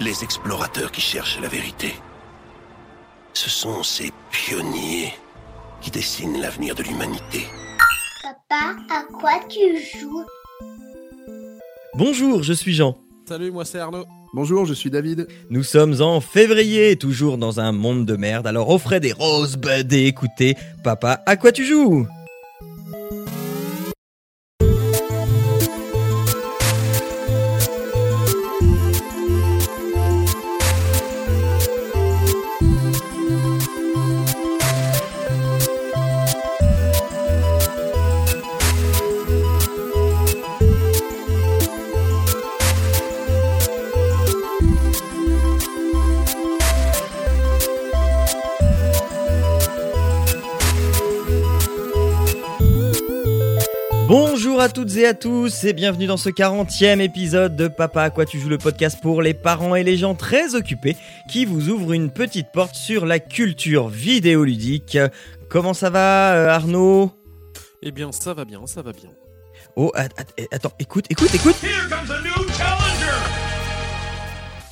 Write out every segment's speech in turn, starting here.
les explorateurs qui cherchent la vérité. Ce sont ces pionniers qui dessinent l'avenir de l'humanité. Papa, à quoi tu joues? Bonjour, je suis Jean. Salut, moi c'est Arnaud. Bonjour, je suis David. Nous sommes en février, toujours dans un monde de merde, alors offrez des rosebuds et écoutez Papa, à quoi tu joues? Et à tous et bienvenue dans ce 40e épisode de Papa à quoi tu joues le podcast pour les parents et les gens très occupés qui vous ouvre une petite porte sur la culture vidéoludique. Comment ça va euh, Arnaud? Eh bien, ça va bien, ça va bien. Oh eh, attends, écoute, écoute, écoute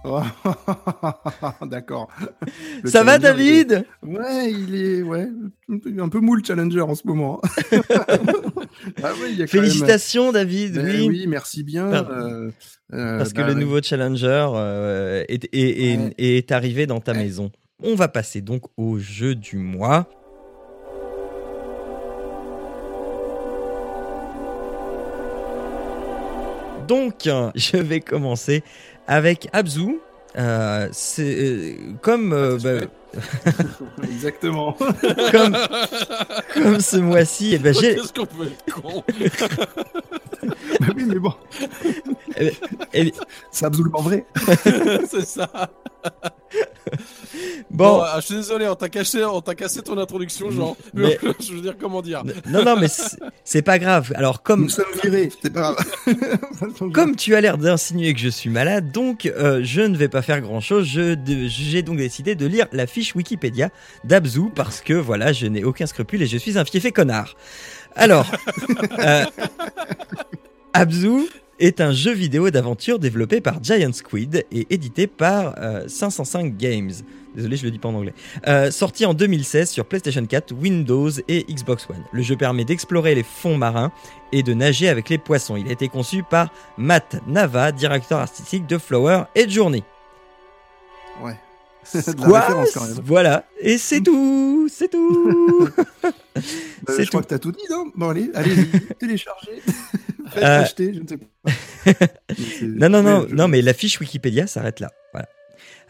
D'accord. Le Ça va challenger, David? il est- Ouais, il est ouais, un peu mou le challenger en ce moment. ah ouais, il y a quand même- Félicitations David, oui. oui, merci bien. Euh, euh, Parce que bah, le nouveau challenger euh, est, est- est- Ouais. est arrivé dans ta Ouais. maison. On va passer donc au jeu du mois. Donc, je vais commencer avec Abzu. Euh, c'est euh, comme, euh, bah, Exactement. comme comme ce mois-ci, eh ben, j'ai Qu'est-ce qu'on peut être con Bah oui, mais bon, eh, c'est absolument vrai. C'est ça. Bon, Bon, ah, je suis désolé, on t'a cassé, on t'a cassé ton introduction, genre. Mais- je veux dire, comment dire non non mais c'est- pas grave. Alors comme Nous sommes virés, c'est pas grave. Comme tu as l'air d'insinuer que je suis malade, donc euh, je ne vais pas faire grand chose. J'ai donc décidé de lire la fiche Wikipédia d'Abzu parce que voilà, je n'ai aucun scrupule et je suis un fiefé connard. Alors, euh, Abzu est un jeu vidéo d'aventure développé par Giant Squid et édité par euh, 505 Games. Désolé, je le dis pas en anglais. Euh, sorti en 2016 sur PlayStation 4, Windows et Xbox One. Le jeu permet d'explorer les fonds marins et de nager avec les poissons. Il a été conçu par Matt Nava, directeur artistique de Flower et Journey. Ouais. de la Quoi référence quand même. Voilà, et c'est tout, c'est tout. Euh, je crois que t'as tout dit, non? Bon, allez, allez, téléchargez. Faites Euh, acheter, je ne sais pas. Non, non, non, je- non, mais la fiche Wikipédia s'arrête là. Voilà.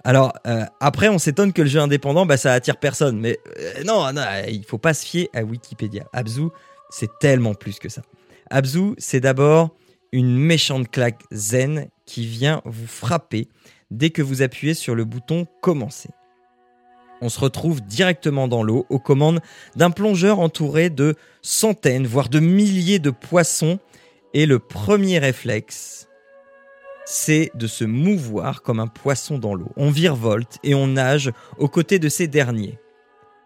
Alors, euh, après, on s'étonne que le jeu indépendant, bah, ça attire personne. Mais euh, non, non, il faut pas se fier à Wikipédia. Abzu, c'est tellement plus que ça. Abzu, c'est d'abord une méchante claque zen qui vient vous frapper dès que vous appuyez sur le bouton Commencer. On se retrouve directement dans l'eau aux commandes d'un plongeur entouré de centaines, voire de milliers de poissons. Et le premier réflexe, c'est de se mouvoir comme un poisson dans l'eau. On virevolte et on nage aux côtés de ces derniers.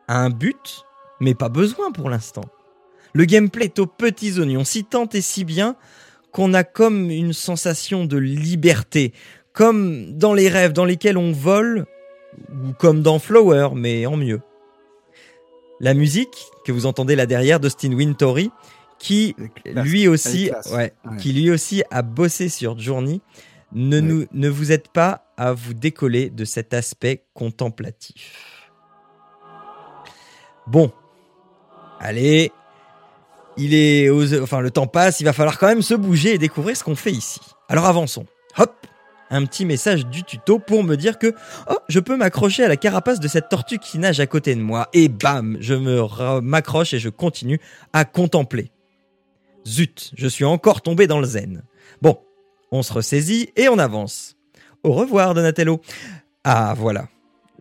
À un but, mais pas besoin pour l'instant. Le gameplay est aux petits oignons, si tant et si bien qu'on a comme une sensation de liberté, comme dans les rêves dans lesquels on vole, ou comme dans Flower, mais en mieux. La musique que vous entendez là derrière d'Austin Wintory, qui lui aussi, Elle est classe. ouais, Ouais. qui lui aussi a bossé sur Journey, ne, Ouais. nous, ne vous aide pas à vous décoller de cet aspect contemplatif. Bon, allez, il est, aux- enfin le temps passe, il va falloir quand même se bouger et découvrir ce qu'on fait ici. Alors avançons. Hop, un petit message du tuto pour me dire que oh, je peux m'accrocher à la carapace de cette tortue qui nage à côté de moi. Et bam, je me m'accroche et je continue à contempler. Zut, je suis encore tombé dans le zen. Bon, on se ressaisit et on avance. Au revoir, Donatello. Ah, voilà.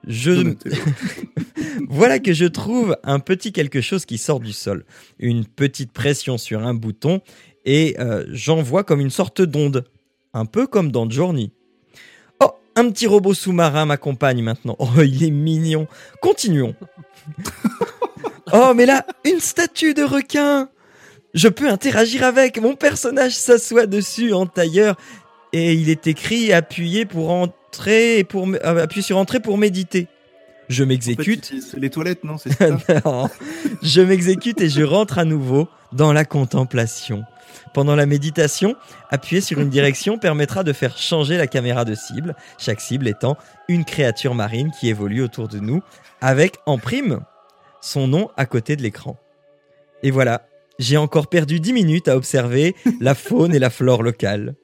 Je, voilà que je trouve un petit quelque chose qui sort du sol. Une petite pression sur un bouton et euh, j'envoie comme une sorte d'onde. Un peu comme dans Journey. Oh, un petit robot sous-marin m'accompagne maintenant. Oh, il est mignon. Continuons. oh, mais là, une statue de requin. Je peux interagir avec. Mon personnage s'assoit dessus en tailleur et il est écrit appuyer pour en entrée pour euh, appuyer sur entrée pour méditer. Je En fait, m'exécute. utilises les toilettes, non C'est ça? Non. je m'exécute et je rentre à nouveau dans la contemplation. Pendant la méditation, appuyer sur une direction permettra de faire changer la caméra de cible, chaque cible étant une créature marine qui évolue autour de nous, avec en prime son nom à côté de l'écran. Et voilà, j'ai encore perdu 10 minutes à observer la faune et la flore locale.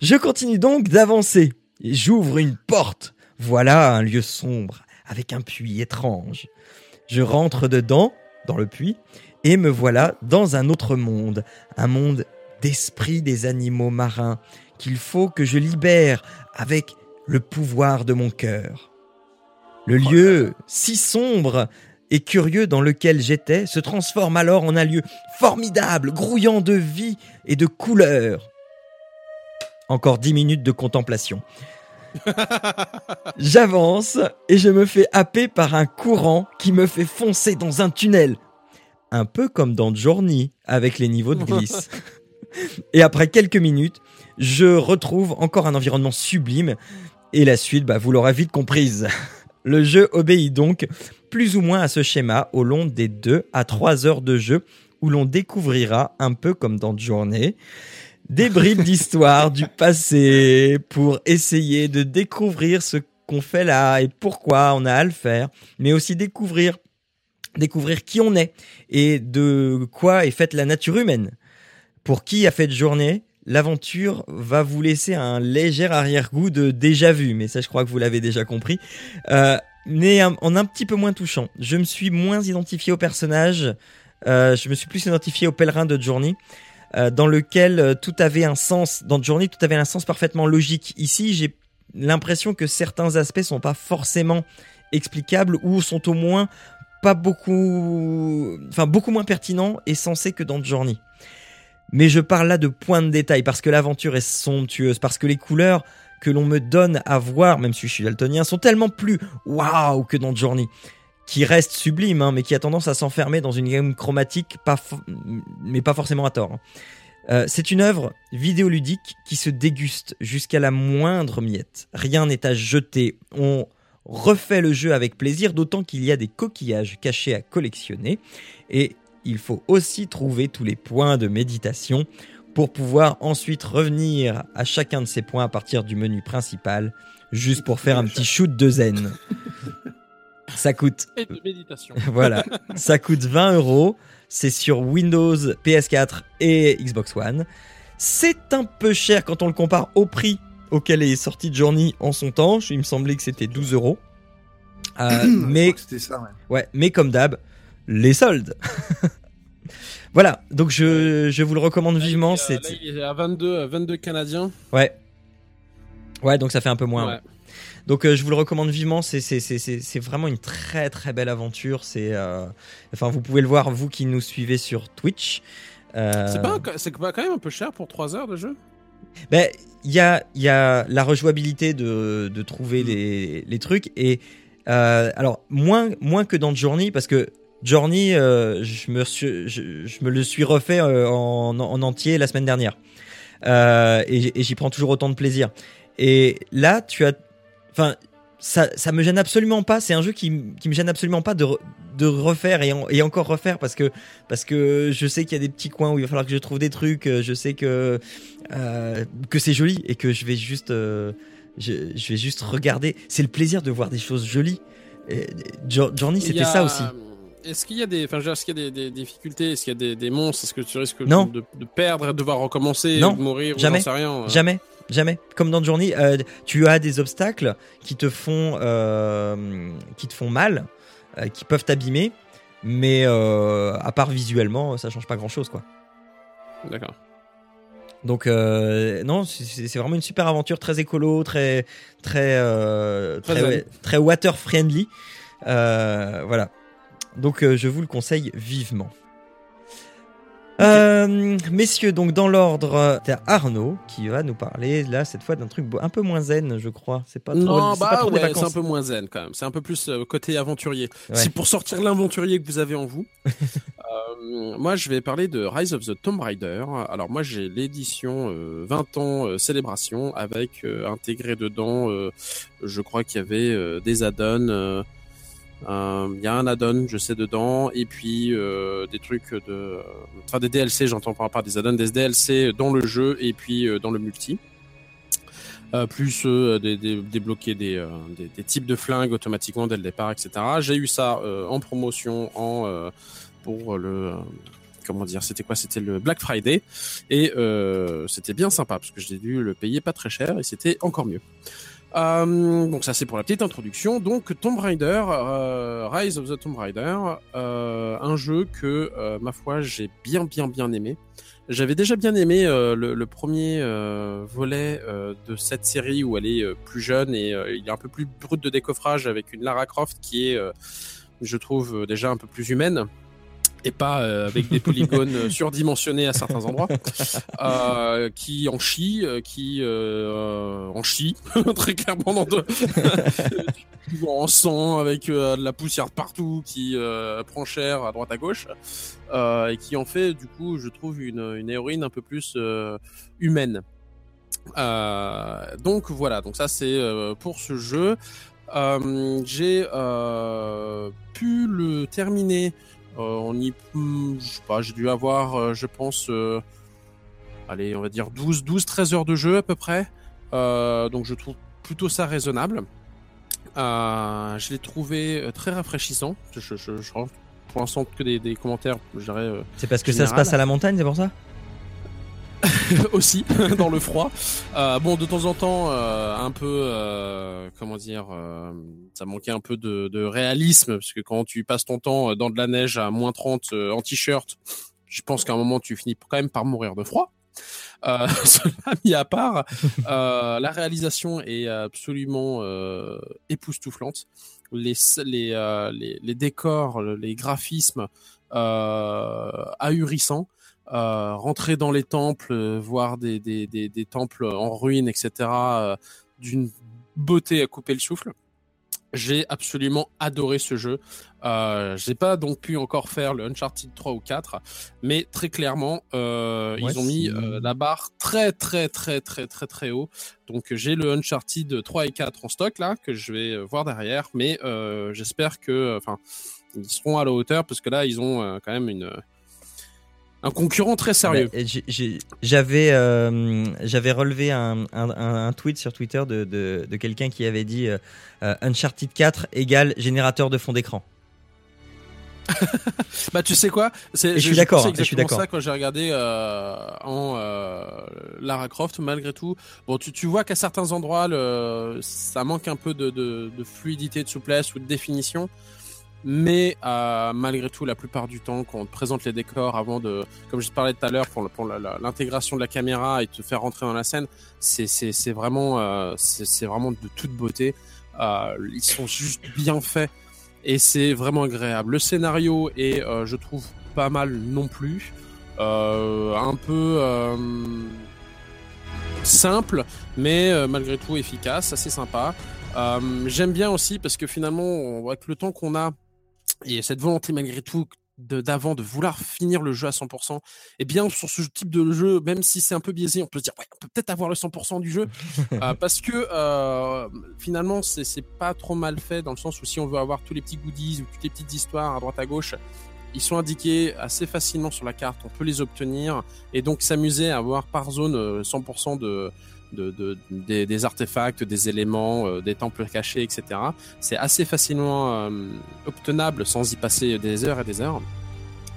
Je continue donc d'avancer et j'ouvre une porte. Voilà un lieu sombre avec un puits étrange. Je rentre dedans, dans le puits, et me voilà dans un autre monde, un monde d'esprit des animaux marins qu'il faut que je libère avec le pouvoir de mon cœur. Le lieu si sombre et curieux dans lequel j'étais se transforme alors en un lieu formidable, grouillant de vie et de couleurs. Encore dix minutes de contemplation. J'avance et je me fais happer par un courant qui me fait foncer dans un tunnel. Un peu comme dans Journey avec les niveaux de glisse. et après quelques minutes, je retrouve encore un environnement sublime. Et la suite, bah, vous l'aurez vite comprise. Le jeu obéit donc plus ou moins à ce schéma au long des 2 à 3 heures de jeu où l'on découvrira, un peu comme dans Journée, des bribes d'histoire du passé pour essayer de découvrir ce qu'on fait là et pourquoi on a à le faire, mais aussi découvrir découvrir qui on est et de quoi est faite la nature humaine. Pour qui a fait de journée, l'aventure va vous laisser un léger arrière-goût de déjà vu, mais ça je crois que vous l'avez déjà compris. Euh, mais en un petit peu moins touchant. Je me suis moins identifié au personnage, euh, je me suis plus identifié au pèlerin de Journey, euh, dans lequel euh, tout avait un sens, dans Journey tout avait un sens parfaitement logique. Ici, j'ai l'impression que certains aspects sont pas forcément explicables ou sont au moins pas beaucoup, enfin beaucoup moins pertinents et sensés que dans Journey. Mais je parle là de points de détail parce que l'aventure est somptueuse, parce que les couleurs que l'on me donne à voir, même si je suis daltonien, sont tellement plus waouh que dans Journey, qui reste sublime, hein, mais qui a tendance à s'enfermer dans une gamme chromatique, pas mais pas forcément à tort. hein. Euh, c'est une œuvre vidéoludique qui se déguste jusqu'à la moindre miette. Rien n'est à jeter. On refait le jeu avec plaisir, d'autant qu'il y a des coquillages cachés à collectionner. Et il faut aussi trouver tous les points de méditation pour pouvoir ensuite revenir à chacun de ces points à partir du menu principal, juste pour faire un petit shoot de zen. Ça coûte Et de méditation. voilà, ça coûte 20 euros. C'est sur Windows, PS4 et Xbox One. C'est un peu cher quand on le compare au prix auquel est sorti Journey en son temps. Il me semblait que c'était 12 euros. Euh, mais ça, ouais. Ouais, mais comme d'hab, les soldes. voilà, donc je, je vous le recommande vivement. Là, C'est il est- là, il est à 22, euh, 22 Canadiens. ouais, ouais, donc ça fait un peu moins. Ouais. Donc euh, je vous le recommande vivement. C'est c'est c'est c'est c'est vraiment une très très belle aventure. C'est euh, enfin vous pouvez le voir vous qui nous suivez sur Twitch. Euh, C'est pas, un- pas quand même un peu cher pour 3 heures de jeu? Ben, il y a, y a la rejouabilité de, de trouver les, les trucs et euh, alors moins moins que dans Journey parce que Journey euh, je me suis, je, je me le suis refait euh, en, en entier la semaine dernière Euh, et, j'y prends toujours autant de plaisir et là tu as enfin ça, ça me gêne absolument pas. C'est un jeu qui, qui me gêne absolument pas de, re- de refaire et, en- et encore refaire parce que, parce que je sais qu'il y a des petits coins où il va falloir que je trouve des trucs. Je sais que, euh, que c'est joli et que je vais juste, euh, je, je vais juste regarder. C'est le plaisir de voir des choses jolies. Et, Jo- Journey, c'était a- ça aussi. Est-ce qu'il y a des, enfin, est-ce qu'il y a des, des difficultés? Est-ce qu'il y a des, des monstres? Est-ce que tu risques Non. de, de perdre, de devoir recommencer, Non, de mourir ou jamais, rien euh. Jamais, jamais. Comme dans Journey, euh, tu as des obstacles qui te font, euh, qui te font mal, euh, qui peuvent t'abîmer, mais à part visuellement, ça change pas grand chose, quoi. D'accord. Donc euh, non, c'est vraiment une super aventure, très écolo, très très euh, très water friendly. Euh, voilà. Donc euh, je vous le conseille vivement. Euh, messieurs, donc dans l'ordre, t'as Arnaud qui va nous parler là cette fois d'un truc un peu moins zen, je crois. C'est pas trop, Non, bah ouais, c'est un peu moins zen quand même. C'est un peu plus euh, côté aventurier. Ouais. C'est pour sortir l'aventurier que vous avez en vous. Euh, moi, je vais parler de Rise of the Tomb Raider. Alors moi, j'ai l'édition euh, 20 ans euh, célébration avec euh, intégré dedans, euh, je crois qu'il y avait euh, des add-ons. Euh, euh, Il y a un add-on, je sais, dedans, et puis euh, des trucs de... Enfin, des DLC, j'entends par pas des add-ons, des DLC dans le jeu et puis euh, dans le multi. Euh, plus euh, débloquer des, euh, des, des types de flingues automatiquement dès le départ, etc. J'ai eu ça en promotion en pour le comment dire, c'était quoi? C'était le Black Friday et c'était bien sympa parce que j'ai dû le payer pas très cher et c'était encore mieux. Euh, donc ça c'est pour la petite introduction. Donc Tomb Raider, euh, Rise of the Tomb Raider, euh, un jeu que ma foi j'ai bien bien bien aimé. J'avais déjà bien aimé le, le premier volet de cette série où elle est plus jeune et il est un peu plus brut de décoffrage avec une Lara Croft qui est, je trouve, déjà un peu plus humaine et pas euh, avec des polygones euh, surdimensionnés à certains endroits, euh, qui en chie, qui euh, en chie très clairement dans de... en sang avec de la poussière partout, qui prend cher à droite à gauche et qui en fait du coup je trouve une, une héroïne un peu plus humaine. Donc voilà, donc ça c'est pour ce jeu. J'ai pu le terminer. Euh, on y, je sais pas, j'ai dû avoir, euh, je pense, euh, allez, on va dire 12, 12, 13 heures de jeu à peu près. Donc je trouve plutôt ça raisonnable. Euh, je l'ai trouvé très rafraîchissant. Je, je, je, je rentre pour l'instant que des, des commentaires, je dirais euh, C'est parce que ça se passe à la montagne, c'est pour ça? aussi dans le froid. Euh, bon, de temps en temps, euh, un peu, euh, comment dire, ça manquait un peu de, réalisme parce que quand tu passes ton temps dans de la neige à moins 30 euh, en t-shirt, je pense qu'à un moment tu finis quand même par mourir de froid. Cela mis à part, la réalisation est absolument époustouflante. Les, décors, les graphismes ahurissants. Euh, rentrer dans les temples, euh, voir des, des, des, des temples en ruine, etc., euh, d'une beauté à couper le souffle. J'ai absolument adoré ce jeu. Euh, j'ai pas donc pu encore faire le Uncharted 3 ou 4, mais très clairement, euh, ils ont mis euh, la barre très très très très très très haut. Donc j'ai le Uncharted 3 et 4 en stock là que je vais voir derrière, mais euh, j'espère que, enfin, ils seront à la hauteur parce que là ils ont quand même une un concurrent très sérieux. Bah, J'avais euh, j'avais relevé un, un, tweet sur Twitter de, de, de quelqu'un qui avait dit euh, Uncharted 4 égale générateur de fond d'écran. Bah tu sais quoi? C'est je suis d'accord, suis exactement d'accord. ça quand j'ai regardé euh, en euh, Lara Croft malgré tout. Bon tu, tu vois qu'à certains endroits le, ça manque un peu de, de, de fluidité, de souplesse ou de définition. Mais euh, malgré tout, la plupart du temps, quand on te présente les décors avant de, comme je te parlais tout à l'heure, pour, l'intégration de la caméra et te faire rentrer dans la scène, c'est vraiment euh, c'est vraiment de toute beauté. Euh, ils sont juste bien faits et c'est vraiment agréable. Le scénario est, euh, je trouve, pas mal non plus. Euh, un peu simple, mais malgré tout efficace, assez sympa. Euh, J'aime bien aussi parce que finalement, que le temps qu'on a et cette volonté malgré tout d'avant de, vouloir finir le jeu à 100%, et bien sur ce type de jeu, même si c'est un peu biaisé, on peut se dire ouais, on peut peut-être avoir le 100% du jeu euh, parce que euh, finalement c'est pas trop mal fait dans le sens où si on veut avoir tous les petits goodies ou toutes les petites histoires à droite à gauche, ils sont indiqués assez facilement sur la carte, on peut les obtenir et donc s'amuser à avoir par zone euh, 100% de, de, de- des, des artefacts, des éléments, euh, des temples cachés, etc. C'est assez facilement euh, obtenable sans y passer des heures et des heures.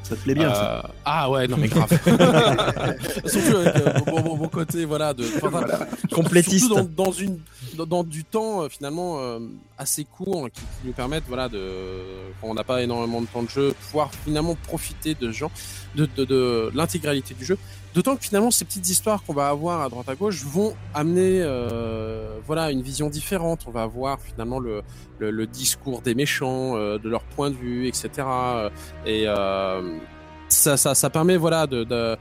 Ça te plaît bien, ça. Euh, Ah ouais, non mais grave. Surtout avec euh, mon, mon- mon côté, voilà, de enfin, Complétiste. Surtout dans, dans une dans, dans du temps euh, finalement euh, assez court qui, qui nous permettent voilà de quand on n'a pas énormément de temps de jeu pouvoir finalement profiter de gens de, de, de l'intégralité du jeu d'autant que finalement ces petites histoires qu'on va avoir à droite à gauche vont amener euh, voilà une vision différente. On va avoir finalement le, le, le discours des méchants euh, de leur point de vue etc et euh, ça, ça, ça permet voilà de, de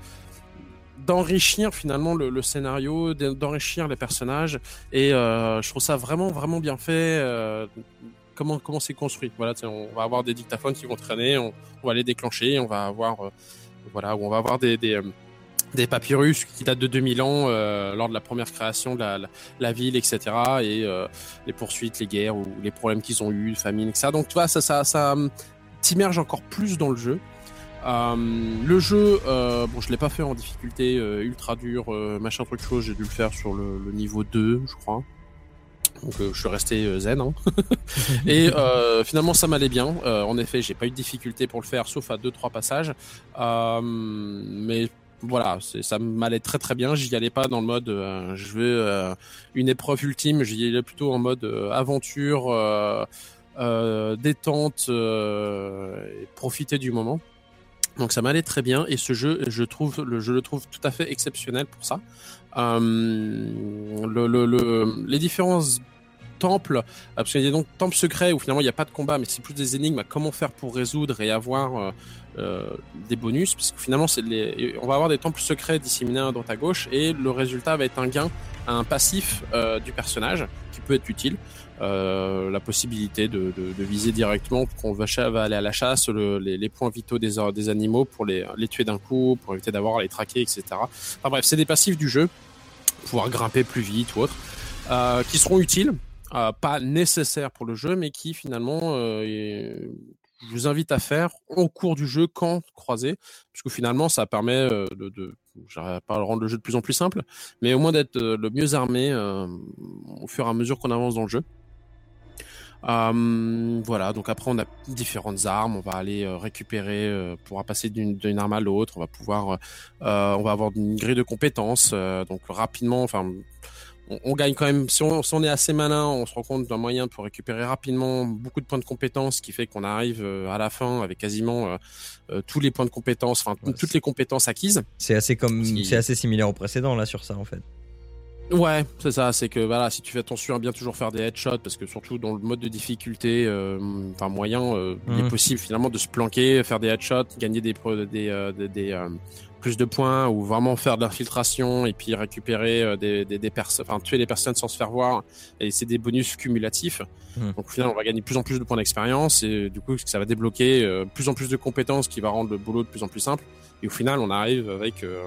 d'enrichir finalement le, le scénario, d'en- d'enrichir les personnages. Et euh, je trouve ça vraiment vraiment bien fait. euh, comment comment c'est construit. Voilà, on va avoir des dictaphones qui vont traîner, on, on va les déclencher, on va avoir euh, voilà, on va avoir des des, euh, des papyrus qui datent de 2000 ans euh, lors de la première création de la, la, la ville, etc. Et euh, les poursuites, les guerres ou les problèmes qu'ils ont eu, famine, etc. Donc tu vois, ça ça ça hum, t'immerge encore plus dans le jeu. Euh, le jeu, euh, bon, je l'ai pas fait en difficulté euh, ultra dur, euh, machin truc chose. J'ai dû le faire sur le, le niveau 2, je crois. Donc euh, je suis resté zen. Hein. Et euh, finalement ça m'allait bien. Euh, en effet, j'ai pas eu de difficulté pour le faire, sauf à deux trois passages. Euh, mais voilà, ça m'allait très très bien. J'y allais pas dans le mode euh, je veux euh, une épreuve ultime. J'y allais plutôt en mode euh, aventure, détente, profiter du moment. Donc ça m'allait très bien et ce jeu, je trouve, le, je le trouve tout à fait exceptionnel pour ça. Le, le, le- les différents temples, euh, parce donc où finalement il n'y a pas de combat, mais c'est plus des énigmes à comment faire pour résoudre et avoir euh, euh, des bonus, parce que finalement on va avoir des temples secrets disséminés à droite à gauche et le résultat va être un gain, un passif du personnage qui peut être utile. La possibilité de, viser directement qu'on va, aller à la chasse le- les, points vitaux des, animaux pour les, tuer d'un coup, pour éviter d'avoir à les traquer, etc. Enfin bref, c'est des passifs du jeu, pouvoir grimper plus vite ou autre, qui seront utiles, euh, pas nécessaires pour le jeu, mais qui finalement, euh, je vous invite à faire au cours du jeu quand croisé, parce que finalement ça permet euh, de, de pas à rendre le jeu de plus en plus simple, mais au moins d'être euh, le mieux armé euh, au fur et à mesure qu'on avance dans le jeu. Euh, voilà, donc après on a différentes armes, on va aller euh, récupérer, euh, passer d'une arme à l'autre, on va pouvoir, euh, euh, on va avoir une grille de compétences, euh, donc rapidement, enfin, on, on gagne quand même, si on, si on est assez malin, on se rend compte d'un moyen pour récupérer rapidement beaucoup de points de compétences, ce qui fait qu'on arrive euh, à la fin avec quasiment euh, euh, tous les points de compétences, enfin Ouais, toutes les compétences acquises. C'est assez comme, c'est assez similaire au précédent là sur ça en fait. Ouais, c'est ça. C'est que voilà, si tu fais attention à bien toujours faire des headshots, parce que surtout dans le mode de difficulté, euh, enfin moyen, euh, il est Mhm. possible finalement de se planquer, faire des headshots, gagner des des des, des, plus de points ou vraiment faire de l'infiltration et puis récupérer euh, des des, des personnes, enfin tuer les personnes sans se faire voir. Et c'est des bonus cumulatifs. Mhm. Donc au final, on va gagner plus en plus de points d'expérience et du coup, ça va débloquer euh, plus en plus de compétences qui va rendre le boulot de plus en plus simple. Et au final, on arrive avec euh,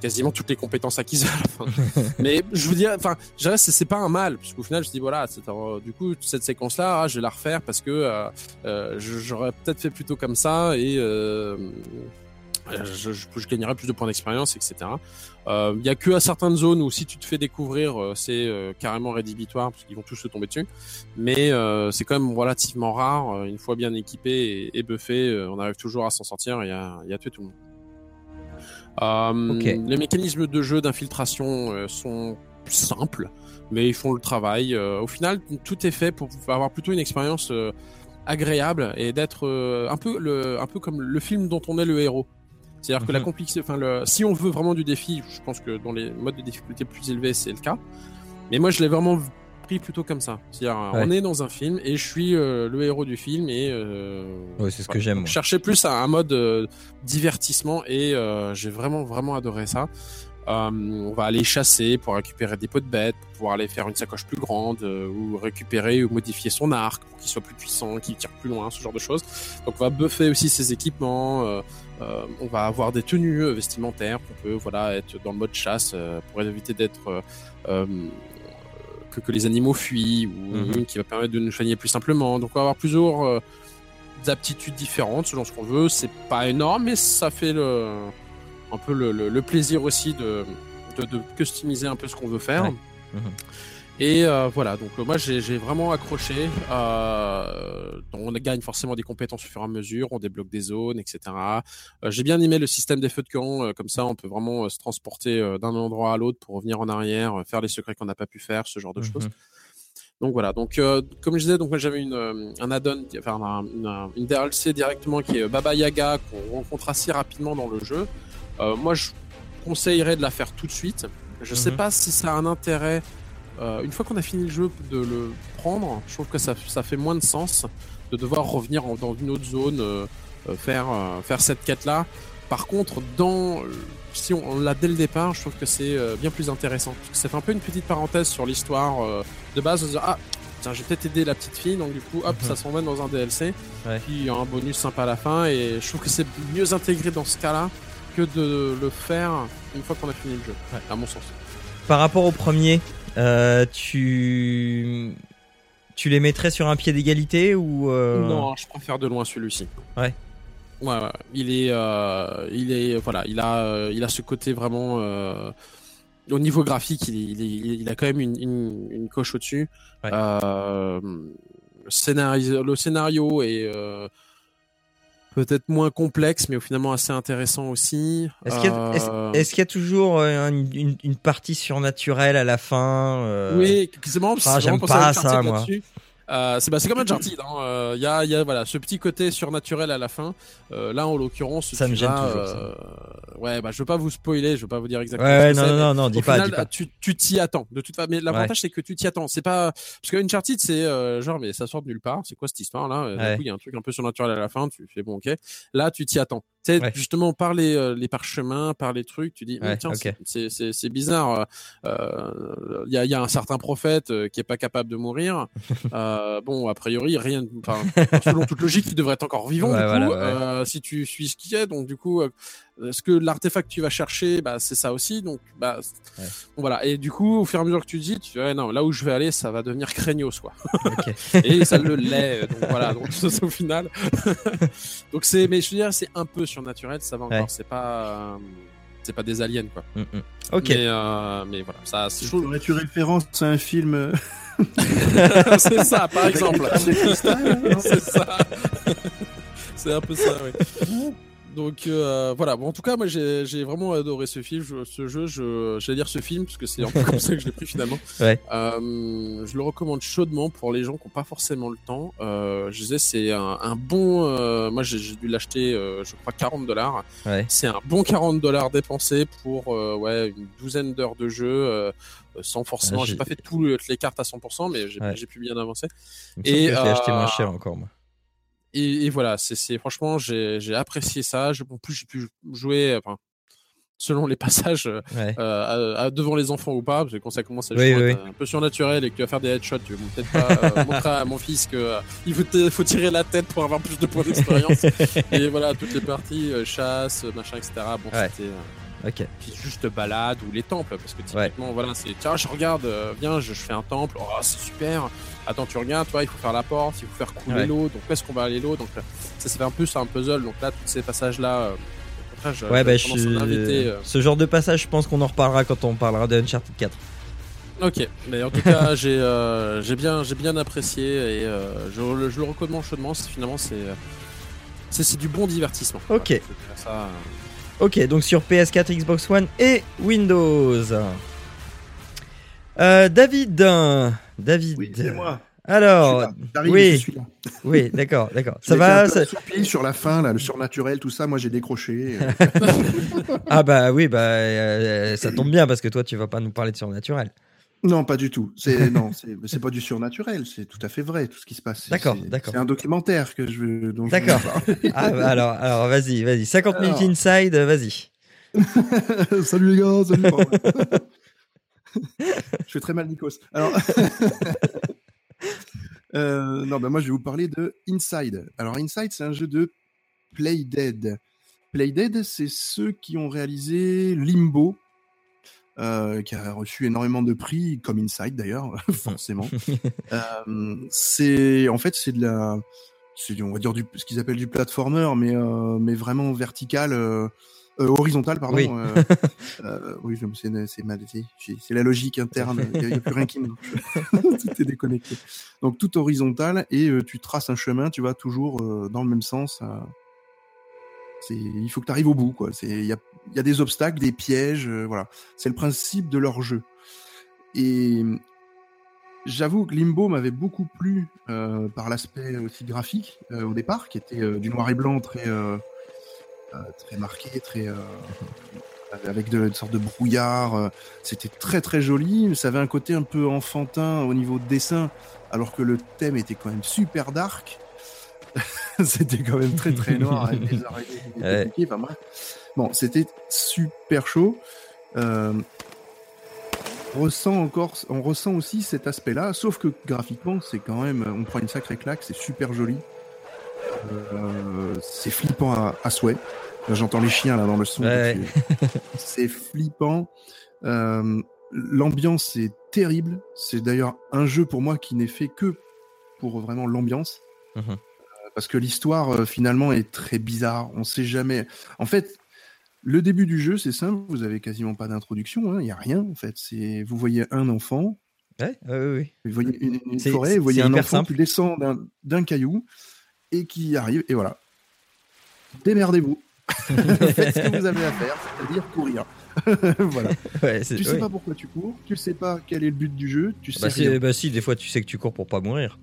quasiment toutes les compétences acquises à la fin. Mais je vous dis, enfin, je dirais c'est pas un mal, parce qu'au final, je dis voilà, un- du coup cette séquence-là, ah, je vais la refaire parce que euh, euh, j'aurais peut-être fait plutôt comme ça et euh, je, je, je gagnerais plus de points d'expérience, etc. Euh, Il y a que à certaines zones où si tu te fais découvrir, euh, c'est euh, carrément rédhibitoire parce qu'ils vont tous se tomber dessus. Mais euh, c'est quand même relativement rare. Euh, Une fois bien équipé et, et buffé, euh, on arrive toujours à s'en sortir et à, et à tuer tout le monde. Euh, Ok. Les mécanismes de jeu d'infiltration euh, sont simples, mais ils font le travail. Euh, au final, tout est fait pour avoir plutôt une expérience euh, agréable et d'être euh, un peu le, un peu comme le film dont on est le héros. C'est-à-dire que la Mhm. complexité, enfin, le, si on veut vraiment du défi, je pense que dans les modes de difficulté plus élevés, c'est le cas. Mais moi, je l'ai vraiment pris plutôt comme ça. C'est-à-dire, Ouais. on est dans un film et je suis euh, le héros du film et. Euh, Ouais, c'est ce que j'aime, cherchais plus un, un mode euh, divertissement et euh, j'ai vraiment vraiment adoré ça. On va aller chasser pour récupérer des pots de bêtes, pour pouvoir aller faire une sacoche plus grande ou récupérer ou modifier son arc pour qu'il soit plus puissant, qu'il tire plus loin, ce genre de choses. Donc on va buffer aussi ses équipements. Euh, on va avoir des tenues euh, vestimentaires qu'on peut voilà être dans le mode chasse euh, pour éviter d'être euh, que, que les animaux fuient ou Mhm. une qui va permettre de nous soigner plus simplement. Donc on va avoir plusieurs aptitudes différentes selon ce qu'on veut. C'est pas énorme, mais ça fait le, un peu le, le- le plaisir aussi de, de, de customiser un peu ce qu'on veut faire. Ouais. Mhm. Et euh, voilà, donc euh, moi j'ai vraiment accroché. Euh, on gagne forcément des compétences au fur et à mesure, on débloque des zones, etc. Euh, j'ai bien aimé le système des feux de camp, euh, comme ça on peut vraiment se transporter d'un endroit à l'autre pour revenir en arrière, faire les secrets qu'on n'a pas pu faire, ce genre de choses. Mhm. Donc voilà, donc euh, comme je disais, donc moi j'avais une un add-on, enfin un- une, une DLC directement qui est Baba Yaga qu'on rencontre assez rapidement dans le jeu. Euh, moi je conseillerais de la faire tout de suite. Je sais Mhm. pas si ça a un intérêt euh, une fois qu'on a fini le jeu de le prendre. Je trouve que ça ça fait moins de sens de devoir revenir en- dans une autre zone. euh, euh, faire euh, faire cette quête là. Par contre, dans si on, on l'a dès le départ, je trouve que c'est bien plus intéressant. Fait un peu une petite parenthèse sur l'histoire de base. Se dit, ah, tiens, j'ai peut-être aidé la petite fille, donc du coup, hop, Mhm. ça s'emmène dans un DLC. Ouais. Puis il y a un bonus sympa à la fin, et je trouve que c'est mieux intégré dans ce cas-là que de le faire une fois qu'on a fini le jeu, Ouais. à mon sens. Par rapport au premier, euh, tu tu les mettrais sur un pied d'égalité ou euh, Non, je préfère de loin celui-ci. Ouais. Ouais, ouais. Il est, euh, il est, voilà, il a, il a ce côté vraiment. au niveau graphique, il, il, a quand même une, une, une coche au-dessus. Ouais. Le scénario, le scénario est peut-être moins complexe, mais finalement assez intéressant aussi. Est-ce qu'il y, a- Euh, y a toujours euh, une, une- une partie surnaturelle à la fin euh, Oui, c'est marrant. ah, c'est j'aime pas ça, moi. Euh, c'est bah, comme Uncharted. hein. Il y, a, il y a voilà, ce petit côté surnaturel à la fin. Là, en l'occurrence, Ça me gêne toujours, Ouais, bah, je veux pas vous spoiler, je veux pas vous dire exactement. ouais, ce que non, non, non, non, dis au pas, final, dis pas. tu tu t'y attends. De toute façon, mais l'avantage c'est que tu t'y attends. C'est pas parce que Uncharted, c'est euh, genre, mais ça sort de nulle part. C'est quoi cette histoire là? D'un Ouais. coup, il y a un truc un peu surnaturel à la fin. Tu fais bon, ok. Là, tu t'y attends. Tu sais, Ouais. justement, par les, euh, les parchemins, par les trucs, tu dis, Ouais, tiens, ok. c'est- bizarre. Euh, Il y, a, il y a un certain prophète euh, qui est pas capable de mourir. Euh, bon, a priori, rien. Enfin, selon toute logique, il devrait être encore vivant. Ouais, du voilà, coup, euh, si tu suis ce qui est, donc du coup, euh, est-ce que l'artefact que tu vas chercher, bah, c'est ça aussi. Donc, bah, bon, voilà. Et du coup, au fur et à mesure que tu dis, tu dis, non, là où je vais aller, ça va devenir craignos, quoi. Et ça le l'est. Donc voilà. Donc ça, c'est au final. donc c'est, mais je veux dire, c'est un peu surnaturel. Ça va encore. Ouais. C'est pas. euh, c'est pas des aliens quoi. Mm, mm. Ok. Mais, euh, mais voilà, ça, c'est chaud. Aurais-tu référence à un film euh, c'est ça, par exemple. non c'est ça. c'est un peu ça, oui. Donc euh, voilà, bon, en tout cas, moi j'ai j'ai vraiment adoré ce film, je- ce jeu, je j'allais dire ce film parce que c'est un peu comme ça que je l'ai pris finalement. Ouais. Euh, je le recommande chaudement pour les gens qui n'ont pas forcément le temps. Euh, je disais, c'est un, un bon. euh, moi, j'ai j'ai dû l'acheter, euh, je crois, 40 dollars. Ouais. C'est un bon 40 dollars dépensés pour euh, ouais une douzaine d'heures de jeu. euh, sans forcément, Ah, j'ai j'ai- pas fait toutes les cartes à 100%, mais j'ai j'ai pu bien avancer. Et, l'ai acheté moins cher encore moi. Et, et voilà, c'est franchement, j'ai apprécié ça. Je, en plus, j'ai pu jouer, enfin, selon les passages, euh, Ouais. à- à- devant les enfants ou pas, parce que quand ça commence à jouer oui, un peu surnaturel et que tu vas faire des headshots, tu vas peut-être pas euh, montrer à mon fils que euh, il faut, tirer la tête pour avoir plus de points d'expérience. et voilà, toutes les parties, euh, chasse, machin, etc. Bon, Ouais. c'était euh, Ok. puis juste balade ou les temples, parce que typiquement, voilà, c'est tiens, je regarde, euh, viens, je, je fais un temple, oh, c'est super. Attends, tu regardes, toi, il faut faire la porte, il faut faire couler Ouais. l'eau, donc où est-ce qu'on va aller l'eau? Donc euh, ça, fait un peu ça, un puzzle. Donc là, tous ces passages-là, euh, je- Ouais, bah, je suis... l'inviter, euh, Ce genre de passage, je pense qu'on en reparlera quand on parlera de Uncharted 4. Ok, mais en tout cas, j'ai euh, bien, bien apprécié et euh, je, le- je le recommande chaudement. c'est- Finalement, c'est c'est c'est du bon divertissement. Ok. Voilà, c'est ça, Ok, donc sur PS4, Xbox One et Windows. Euh, David, David. Oui, c'est moi. Alors, oui. oui, d'accord, d'accord. Ça va un peu ça- assoupi sur la fin, là, le surnaturel, tout ça. Moi, j'ai décroché. euh. Ah bah oui, bah euh, ça tombe bien parce que toi, tu vas pas nous parler de surnaturel. Non, pas du tout. C'est non, c'est pas du surnaturel. C'est tout à fait vrai tout ce qui se passe. D'accord, d'accord. C'est un documentaire que je veux. D'accord. Ah bah alors, alors vas-y, vas-y. 50 minutes Alors. inside, vas-y. salut les gars, salut. Je fais très mal Nikos. Alors, Euh, non, ben moi je vais vous parler de Inside. Alors Inside, c'est un jeu de Playdead. Playdead, c'est ceux qui ont réalisé Limbo, euh, qui a reçu énormément de prix, comme Inside d'ailleurs, forcément. Euh, c'est en fait c'est de la, c'est on va dire du ce qu'ils appellent du platformer, mais euh, mais vraiment vertical. horizontal, pardon. Oui. oui, c'est mal- c'est- la logique interne. Il n'y a, plus rien qui marche. tout est déconnecté. Donc tout horizontal et tu traces un chemin, tu vas toujours dans le même sens. Il faut que tu arrives au bout, il y a, des obstacles, des pièges, euh, voilà. C'est le principe de leur jeu. Et j'avoue que Limbo m'avait beaucoup plu euh, par l'aspect aussi graphique euh, au départ, qui était du noir et blanc très très marqué, très avec de, une sorte de brouillard. C'était très très joli. Ça avait un côté un peu enfantin au niveau de dessin, alors que le thème était quand même super dark. c'était quand même très très noir avec araignées qui étaient Ouais. enfin. Bon, c'était super chaud. Euh, on ressent encore, on ressent aussi cet aspect-là, sauf que graphiquement, c'est quand même, on prend une sacrée claque, c'est super joli. Euh, c'est flippant à, à souhait. J'entends les chiens là dans le son. Ouais, c'est- flippant. Euh, l'ambiance est terrible. C'est d'ailleurs un jeu pour moi qui n'est fait que pour vraiment l'ambiance. Mhm. Parce que l'histoire euh, finalement est très bizarre. On sait jamais. En fait, le début du jeu, c'est simple. Vous avez quasiment pas d'introduction. hein, Il y a rien en fait. C'est vous voyez un enfant, Ouais, ouais. vous voyez une, forêt, vous voyez un enfant simple. qui descend d'un- caillou et qui arrive et voilà. Démerdez-vous. Faites ce que vous avez à faire, c'est-à-dire courir. voilà. Ouais, Tu sais ouais. pas pourquoi tu cours, tu sais pas quel est le but du jeu, tu sais Bah, si, rien. bah si, des fois tu sais que tu cours pour pas mourir.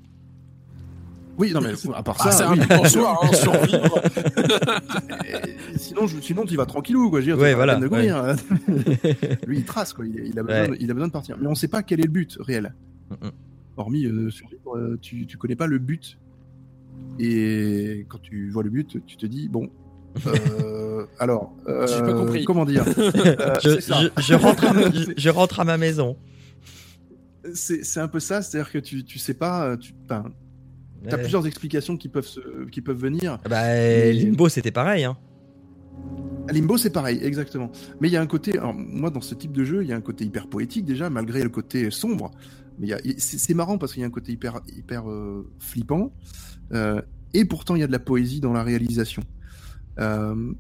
Oui, non mais à part Ah, ça, c'est un oui. but en soi, hein, survivre. Sinon, je- sinon tu vas tranquillou quoi. Je veux dire, Ouais, voilà, de courir. Lui, il trace quoi. Il, il a besoin, Ouais. de, il a besoin de partir. Mais on sait pas quel est le but réel. Hormis euh, survivre, euh, tu, tu connais pas le but. Et quand tu vois le but, tu te dis bon. euh, alors, euh, pas compris. comment dire Euh, je, c'est ça. je- je rentre à ma, je, je rentre à ma maison. C'est c'est un peu ça, c'est-à-dire que tu, tu sais pas, euh, as Ouais. plusieurs explications qui peuvent, se, qui peuvent venir. Bah, euh, Limbo c'était pareil. Hein. Limbo, c'est pareil, exactement. Mais il y a un côté, alors, moi, dans ce type de jeu, il y a un côté hyper poétique déjà, malgré le côté sombre. Mais c'est marrant parce qu'il y a un côté hyper, hyper euh, flippant. Euh, et pourtant, il y a de la poésie dans la réalisation. Euh,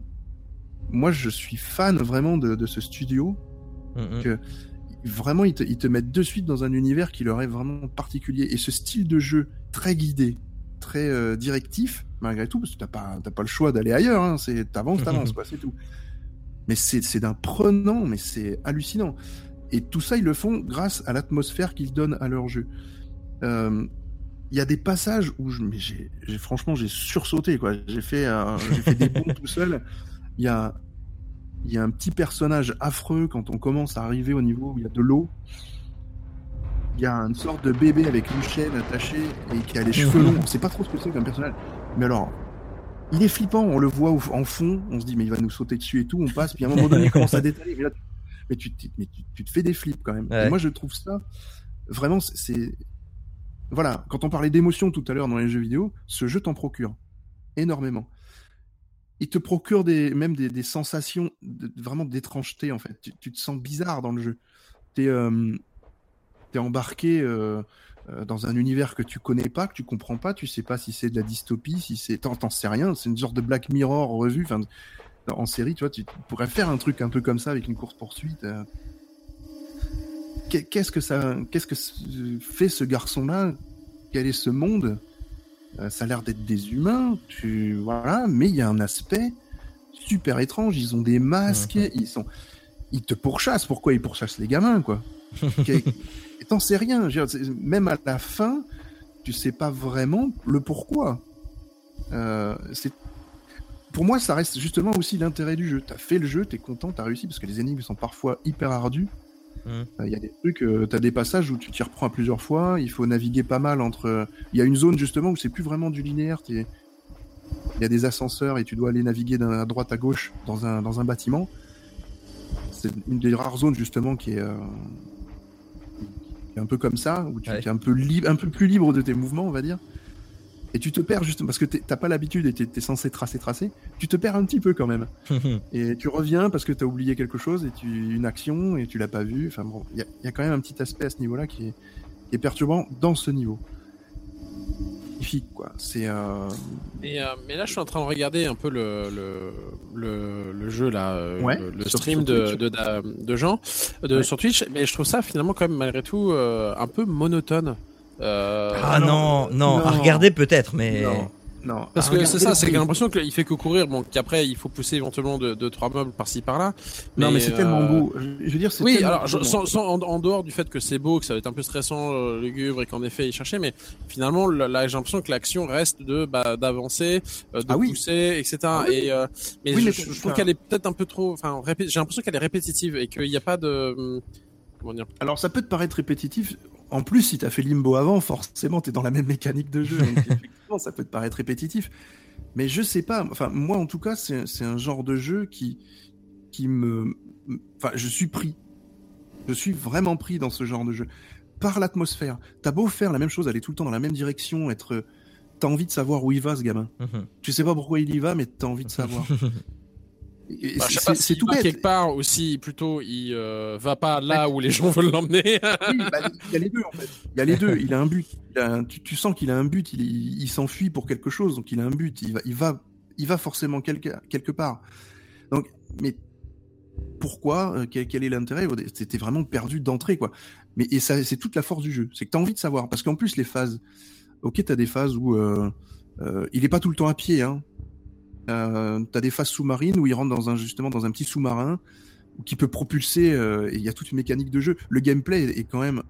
moi, je suis fan vraiment de, de ce studio. Que- Vraiment, ils te, ils te mettent de suite dans un univers qui leur est vraiment particulier. Et ce style de jeu très guidé, très euh, directif, malgré tout, parce que t'as pas, pas le choix d'aller ailleurs. Hein, c'est t'avances, t'avances, quoi, c'est tout. Mais c'est d'un prenant, mais c'est hallucinant. Et tout ça, ils le font grâce à l'atmosphère qu'ils donnent à leur jeu. Euh, Il y a des passages où je, mais j'ai, franchement, j'ai sursauté, quoi. J'ai fait, euh, fait des bonds tout seul. Il y a, il y a un petit personnage affreux quand on commence à arriver au niveau où il y a de l'eau. Il y a une sorte de bébé avec une chaîne attachée et qui a les cheveux longs. On sait pas trop ce que c'est comme personnage. Mais alors, il est flippant. On le voit en fond. On se dit, mais il va nous sauter dessus et tout. On passe. Puis à un moment donné, il commence à détailler. Mais là, tu- mais tu, mais tu- tu te fais des flips quand même. Ouais. Et moi, je trouve ça vraiment, c'est- c'est. Voilà, quand on parlait d'émotion tout à l'heure dans les jeux vidéo, ce jeu t'en procure énormément. Il te procure des, même des, des sensations de- vraiment d'étrangeté en fait. Tu, tu te sens bizarre dans le jeu. T'es euh, t'es embarqué euh, euh, dans un univers que tu connais pas, que tu comprends pas. Tu sais pas si c'est de la dystopie, si c'est t'en t'en sais rien. C'est une sorte de Black Mirror revu. Enfin, en série, tu vois, tu, pourrais faire un truc un peu comme ça avec une course poursuite. euh. Qu'est- Qu'est-ce que ça, qu'est-ce que fait ce garçon-là? Quel est ce monde? Euh, Ça a l'air d'être des humains, tu voilà, mais il y a un aspect super étrange. Ils ont des masques, ils sont, ils te pourchassent. Pourquoi ils pourchassent les gamins, quoi? Et t'en sais rien. Même à la fin, tu sais pas vraiment le pourquoi. Euh, c'est pour moi, ça reste justement aussi l'intérêt du jeu. T'as fait le jeu, t'es content, t'as réussi parce que les énigmes sont parfois hyper ardues. Mhm. Euh, Il y a des trucs, euh, t'as des passages où tu t'y reprends à plusieurs fois. Il faut naviguer pas mal entre. Il y a une zone justement où c'est plus vraiment du linéaire. Il y a des ascenseurs et tu dois aller naviguer d'un- à droite à gauche dans un dans un bâtiment. C'est une des rares zones justement qui est, euh, qui est un peu comme ça où tu Ouais. es un peu libre, un peu plus libre de tes mouvements, on va dire. Et tu te perds justement parce que t'as pas l'habitude et t'es es censé tracer, tracer. Tu te perds un petit peu quand même. Et tu reviens parce que tu as oublié quelque chose et tu une action et tu l'as pas vu. Enfin bon, il y, a- il y a quand même un petit aspect à ce niveau-là qui est, qui est perturbant dans ce niveau. Magnifique quoi. C'est euh... Mais, euh, mais là, je suis en train de regarder un peu le, le, le, le jeu, là, euh, Ouais, le, stream sur de, de, de, de gens de, Ouais. sur Twitch, mais je trouve ça finalement, quand même, malgré tout, euh, un peu monotone. Euh, Ah non, non, à regarder peut-être, mais. non, non. Parce À que c'est ça, c'est l'impression qu'il fait que courir, bon, qu'après il faut pousser éventuellement de, de trois meubles par-ci par-là. Non mais c'est euh, tellement beau. Je veux dire c'est Oui, alors je- sans, sans- en, en dehors du fait que c'est beau, que ça va être un peu stressant, euh, lugubre et qu'en effet il cherchait, mais finalement là j'ai l'impression que l'action reste de bah, d'avancer, euh, de Ah oui. pousser, etc. Ah oui. Et euh, mais, Oui, je, mais je- trouve qu'elle est peut-être un peu trop, enfin répé- j'ai l'impression qu'elle est répétitive et qu'il n'y a pas de hum, comment dire. Alors ça peut te paraître répétitif. En plus, si t'as fait Limbo avant, forcément t'es dans la même mécanique de jeu. Donc, effectivement, ça peut te paraître répétitif. Mais je sais pas. Enfin, moi, en tout cas, c'est c'est un genre de jeu qui, qui me. Enfin, je suis pris. Je suis vraiment pris dans ce genre de jeu. Par l'atmosphère. T'as beau faire la même chose, aller tout le temps dans la même direction, être. T'as envie de savoir où il va, ce gamin. Mhm. Tu sais pas pourquoi il y va, mais t'as envie de savoir. Bah, c'est- tout bête. quelque part aussi, plutôt, il euh, va pas là où les gens veulent l'emmener. Oui, bah, il y a les deux en fait. Il y a les deux. Il a un but. Il a un- tu, tu sens qu'il a un but. Il, il, il s'enfuit pour quelque chose, donc il a un but. Il va, il va, il va forcément quelque, quelque part. Donc, mais pourquoi euh, quel, quel est l'intérêt? C'était vraiment perdu d'entrée, quoi. Mais et ça, c'est toute la force du jeu. C'est que tu as envie de savoir, parce qu'en plus les phases. Ok, t'as des phases où euh, euh, il est pas tout le temps à pied. Hein. Euh, t'as des phases sous-marines où il rentre dans un justement dans un petit sous-marin qui peut propulser. euh, et il y a toute une mécanique de jeu. Le gameplay est, quand même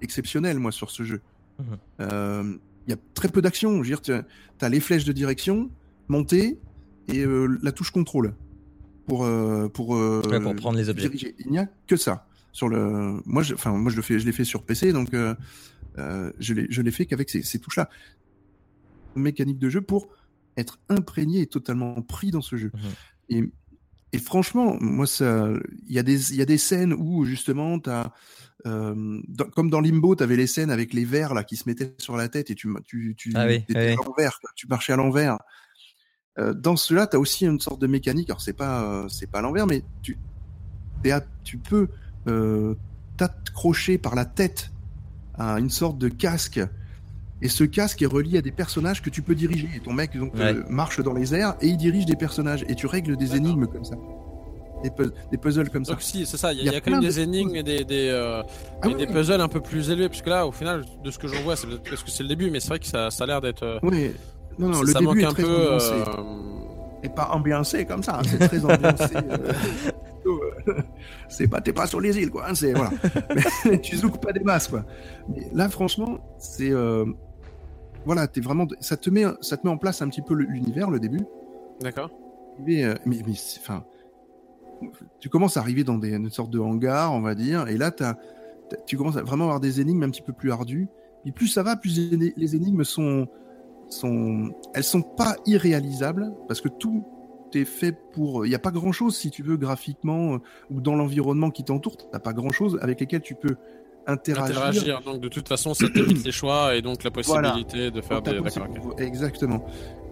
exceptionnel, moi, sur ce jeu. Mhm. Euh, Il y a très peu d'action. Je veux dire, tu as les flèches de direction, montée et la touche contrôle pour pour, Ouais, pour prendre les objets. diriger. Il n'y a que ça sur le. Moi, je, enfin, moi, je le fais, je l'ai fait sur PC, donc je l'ai, je l'ai fait qu'avec ces, ces touches-là. Mécanique de jeu pour être imprégné et totalement pris dans ce jeu. Mhm. Et, et franchement, moi, il y a des, y a des scènes où justement, t'as, euh, dans- comme dans Limbo, tu avais les scènes avec les vers là qui se mettaient sur la tête et tu, tu, tu, Ah oui, t'étais oui, oui. à l'envers, tu marchais à l'envers. Euh, dans cela, tu as aussi une sorte de mécanique. Alors c'est pas, euh, c'est pas à l'envers, mais tu, à- tu peux euh, t'accrocher par la tête à une sorte de casque. Et ce casque est relié à des personnages que tu peux diriger. Et ton mec donc, Ouais. euh, marche dans les airs et il dirige des personnages. Et tu règles des D'accord. énigmes comme ça. Des, pu- des puzzles comme ça. Donc si, c'est ça, il y, a- y quand même des de énigmes et des, des, euh, Ah et des oui. puzzles un peu plus élevés, puisque là, au final, de ce que j'en vois, c'est peut-être parce que c'est le début, mais c'est vrai que ça, ça a l'air d'être... euh, Oui. Non, non, ça, le ça début manque est un très peu... ambiancé. euh, Et pas ambiancé comme ça, hein, c'est très ambiancé. c'est pas, t'es pas sur les îles, quoi. hein, c'est, voilà. Mais tu zoukes pas des masses, quoi. Mais là, franchement, c'est. Voilà, t'es vraiment. Ça te, met, ça te met en place un petit peu l'univers, le début. D'accord. Mais, euh, mais, enfin. Tu commences à arriver dans des, une sorte de hangar, on va dire, et là, t'as- tu commences à vraiment avoir des énigmes un petit peu plus ardues. Et plus ça va, plus les énigmes sont, sont, elles sont pas irréalisables parce que tout est fait pour. Il n'y a pas grand chose si tu veux graphiquement euh, ou dans l'environnement qui t'entoure. T'as pas grand chose avec lesquels tu peux interagir. Interagir, donc de toute façon, ça t'évite les choix et donc la Voilà. possibilité de faire des... Exactement.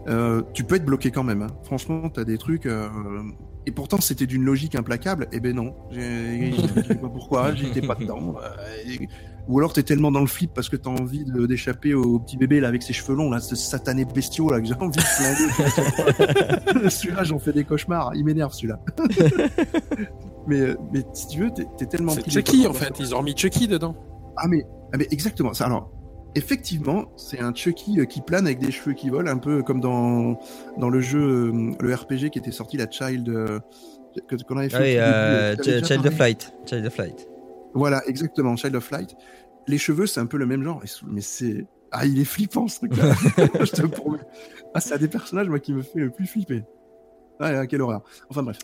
Euh, tu peux être bloqué quand même. hein. Franchement, t'as des trucs. euh, Et pourtant, c'était d'une logique implacable. Eh ben non. Je sais pas pourquoi. J'étais pas dedans. Euh, Ou alors t'es tellement dans le flip parce que t'as envie de- d'échapper au petit bébé là avec ses cheveux longs là, ce satané bestiaux là que j'ai envie de flinguer. celui-là, j'en fais des cauchemars. Il m'énerve celui-là. mais, euh, mais si tu veux, t'es t'es tellement C'est Chucky, en fait. Ils ont mis Chucky dedans. Ah mais, ah mais exactement. Ça, alors, effectivement, c'est un Chucky euh, qui plane avec des cheveux qui volent, un peu comme dans dans le jeu, euh, le RPG qui était sorti, la Child, que- qu'on avait fait. Ah oui, euh, Child of. Flight. Child of Flight. Voilà, exactement, Child of Light. Les cheveux, c'est un peu le même genre, mais c'est ah, il est flippant ce truc-là. Je te promets. Ah, c'est un des personnages moi qui me fait le plus flipper. Ah, quelle horreur. Enfin bref,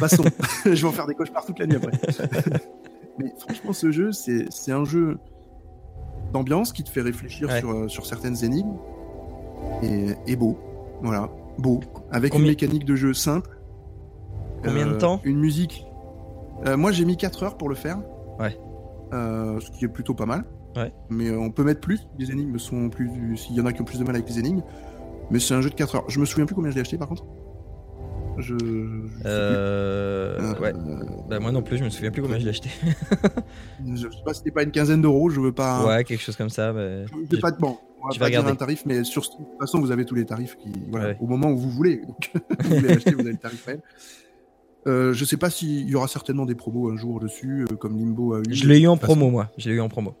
passons. je vais en faire des cauchemars toute la nuit après. Mais franchement, ce jeu, c'est un jeu d'ambiance qui te fait réfléchir Ouais. sur, euh, sur certaines énigmes et, et beau. Voilà, beau. Avec Combien- une mécanique de jeu simple. Combien de Euh, temps Une musique. Euh, moi, j'ai mis 4 heures pour le faire. Ouais. Euh, ce qui est plutôt pas mal. Ouais. Mais euh, on peut mettre plus. Les énigmes sont plus. S'il y en a qui ont plus de mal avec les énigmes. Mais c'est un jeu de 4 heures. Je me souviens plus combien je l'ai acheté par contre. Je. je. Euh... Euh, Ouais. Bah, moi non plus, je me souviens plus combien je l'ai acheté. Je sais pas si c'était pas une quinzaine d'euros. Je veux pas. Ouais, quelque chose comme ça. Mais... Je vais pas bon. On va je pas dire un tarif, mais sur de toute façon, vous avez tous les tarifs qui, voilà, Ouais. au moment où vous voulez. Donc, vous voulez acheter, vous avez le tarif réel. Euh, je sais pas s'il y aura certainement des promos un jour dessus, euh, comme Limbo a eu. Je l'ai eu en façon, promo, moi. Je l'ai eu en promo.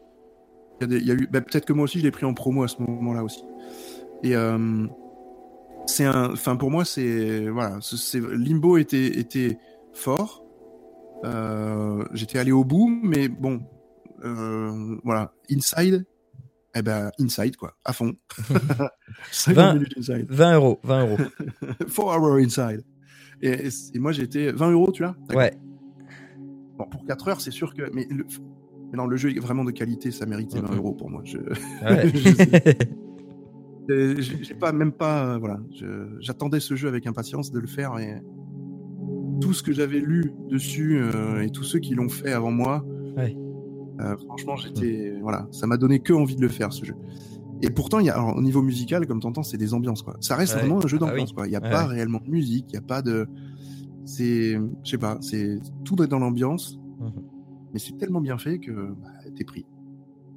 Il y a des- il y a eu, bah, peut-être que moi aussi je l'ai pris en promo à ce moment-là aussi. Et euh, c'est un, enfin pour moi c'est voilà, c'est- Limbo était était fort. J'étais allé au bout, mais bon, voilà, Inside, eh ben Inside quoi, à fond. 50 20 minutes Inside, 20 euros. 20 euros. 4 hours Inside. Et, et- moi j'étais 20 euros, tu vois. Ouais. Bon pour 4 heures c'est sûr que, mais le, mais non le jeu est vraiment de qualité, ça méritait 20 Mhm. euros pour moi. Je, Ouais. Sais. Euh, j'ai pas, même pas, euh, voilà. J'attendais ce jeu avec impatience de le faire et tout ce que j'avais lu dessus euh, et tous ceux qui l'ont fait avant moi, Ouais. euh, franchement, j'étais, voilà, ça m'a donné que envie de le faire ce jeu. Et pourtant, il y a, alors, au niveau musical, comme t'entends, c'est des ambiances quoi. Ça reste Ouais. vraiment un jeu Ah d'ambiance oui. quoi. Il y a Ouais, pas réellement de musique, il y a pas de, c'est, je sais pas, c'est tout est dans l'ambiance, Mhm. mais c'est tellement bien fait que bah, t'es pris.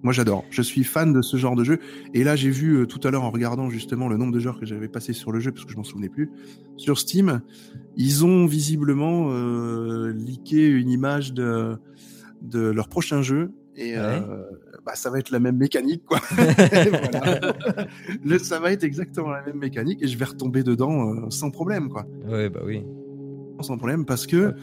Moi, j'adore. Je suis fan de ce genre de jeu. Et là, j'ai vu euh, tout à l'heure en regardant justement le nombre de joueurs que j'avais passé sur le jeu, parce que je m'en souvenais plus. Sur Steam, ils ont visiblement euh, leaké une image de, de leur prochain jeu. Et euh, bah, ça va être la même mécanique, quoi. Le- ça va être exactement la même mécanique et je vais retomber dedans euh, sans problème, quoi. Ouais, bah oui. Sans problème, parce que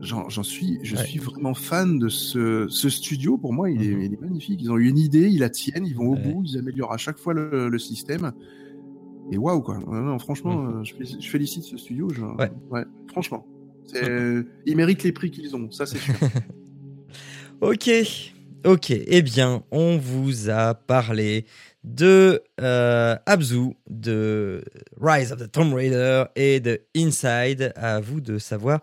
j'en suis, je Ouais. suis vraiment fan de ce, ce studio. Pour moi, il, est, Mhm. il est magnifique. Ils ont eu une idée, ils la tiennent, ils vont au Ouais. bout, ils améliorent à chaque fois le, le système. Et waouh, quoi. Non, franchement, Mhm. euh, je, je félicite ce studio. je- Ouais. franchement. Ils méritent les prix qu'ils ont, ça c'est sûr. Ok, ok. Eh bien, on vous a parlé de euh, Abzu, de Rise of the Tomb Raider et de Inside. À vous de savoir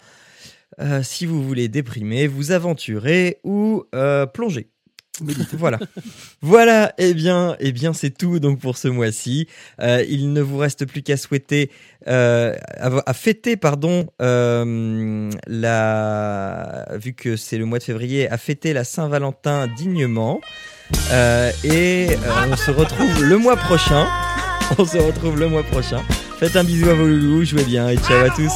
euh, si vous voulez déprimer, vous aventurer ou euh, plonger. Voilà. Voilà, eh bien, eh bien c'est tout donc pour ce mois-ci. Euh, il ne vous reste plus qu'à souhaiter, euh, à, fêter, pardon, euh, la, vu que c'est le mois de février, à fêter la Saint-Valentin dignement. Et on se retrouve le mois prochain. On se retrouve le mois prochain. Faites un bisou à vos loulous, jouez bien et ciao à tous.